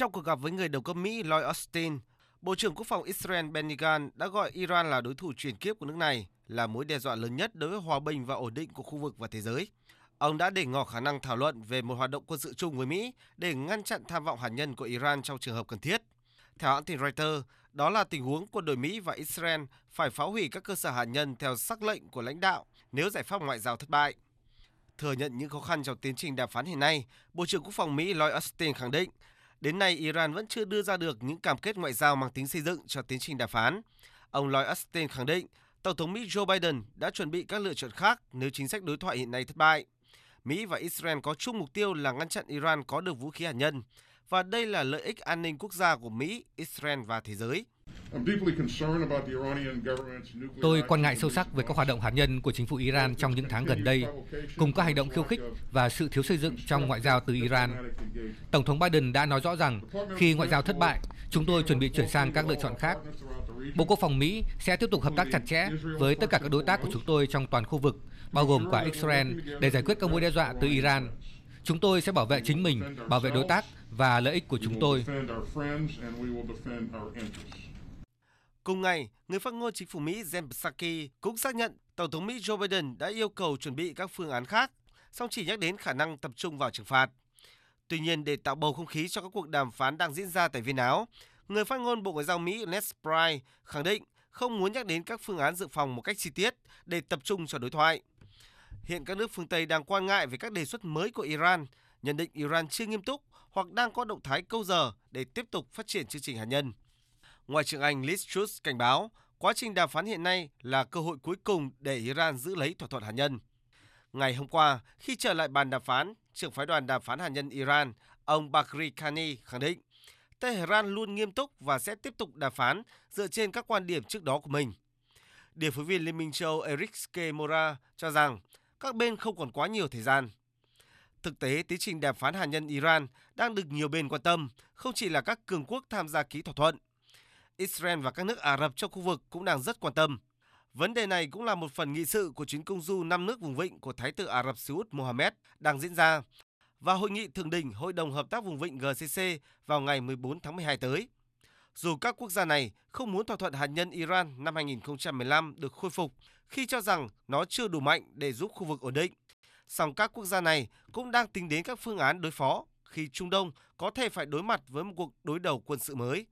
Trong cuộc gặp với người đồng cấp Mỹ Lloyd Austin, Bộ trưởng Quốc phòng Israel Benny Gantz đã gọi Iran là đối thủ chuyển kiếp của nước này, là mối đe dọa lớn nhất đối với hòa bình và ổn định của khu vực và thế giới. Ông đã để ngỏ khả năng thảo luận về một hoạt động quân sự chung với Mỹ để ngăn chặn tham vọng hạt nhân của Iran trong trường hợp cần thiết. Theo hãng tin Reuters, đó là tình huống quân đội Mỹ và Israel phải phá hủy các cơ sở hạt nhân theo sắc lệnh của lãnh đạo nếu giải pháp ngoại giao thất bại. Thừa nhận những khó khăn trong tiến trình đàm phán hiện nay, Bộ trưởng Quốc phòng Mỹ Lloyd Austin khẳng định Đến nay, Iran vẫn chưa đưa ra được những cam kết ngoại giao mang tính xây dựng cho tiến trình đàm phán. Ông Lloyd Austin khẳng định, Tổng thống Mỹ Joe Biden đã chuẩn bị các lựa chọn khác nếu chính sách đối thoại hiện nay thất bại. Mỹ và Israel có chung mục tiêu là ngăn chặn Iran có được vũ khí hạt nhân, và đây là lợi ích an ninh quốc gia của Mỹ, Israel và thế giới. Tôi quan ngại sâu sắc về các hoạt động hạt nhân của chính phủ Iran trong những tháng gần đây, cùng các hành động khiêu khích và sự thiếu xây dựng trong ngoại giao từ Iran. Tổng thống Biden đã nói rõ rằng khi ngoại giao thất bại, chúng tôi chuẩn bị chuyển sang các lựa chọn khác. Bộ Quốc phòng Mỹ sẽ tiếp tục hợp tác chặt chẽ với tất cả các đối tác của chúng tôi trong toàn khu vực, bao gồm cả Israel, để giải quyết các mối đe dọa từ Iran. Chúng tôi sẽ bảo vệ chính mình, bảo vệ đối tác và lợi ích của chúng tôi. Cùng ngày, người phát ngôn chính phủ Mỹ Jen Psaki cũng xác nhận Tổng thống Mỹ Joe Biden đã yêu cầu chuẩn bị các phương án khác, song chỉ nhắc đến khả năng tập trung vào trừng phạt. Tuy nhiên, để tạo bầu không khí cho các cuộc đàm phán đang diễn ra tại Viên Áo, người phát ngôn Bộ Ngoại giao Mỹ Ned Price khẳng định không muốn nhắc đến các phương án dự phòng một cách chi tiết để tập trung cho đối thoại. Hiện các nước phương Tây đang quan ngại về các đề xuất mới của Iran, nhận định Iran chưa nghiêm túc hoặc đang có động thái câu giờ để tiếp tục phát triển chương trình hạt nhân. Ngoại trưởng Anh Liz Truss cảnh báo quá trình đàm phán hiện nay là cơ hội cuối cùng để Iran giữ lấy thỏa thuận hạt nhân. Ngày hôm qua, khi trở lại bàn đàm phán, trưởng phái đoàn đàm phán hạt nhân Iran, ông Bakri Khani khẳng định Tehran luôn nghiêm túc và sẽ tiếp tục đàm phán dựa trên các quan điểm trước đó của mình. Điều phối viên Liên minh châu Eric Mora cho rằng các bên không còn quá nhiều thời gian. Thực tế, tiến trình đàm phán hạt nhân Iran đang được nhiều bên quan tâm, không chỉ là các cường quốc tham gia ký thỏa thuận. Israel và các nước Ả Rập trong khu vực cũng đang rất quan tâm. Vấn đề này cũng là một phần nghị sự của chuyến công du năm nước vùng vịnh của Thái tử Ả Rập Xê Út Mohammed đang diễn ra và hội nghị thượng đỉnh Hội đồng Hợp tác vùng vịnh GCC vào ngày 14 tháng 12 tới. Dù các quốc gia này không muốn thỏa thuận hạt nhân Iran năm 2015 được khôi phục khi cho rằng nó chưa đủ mạnh để giúp khu vực ổn định, song các quốc gia này cũng đang tính đến các phương án đối phó khi Trung Đông có thể phải đối mặt với một cuộc đối đầu quân sự mới.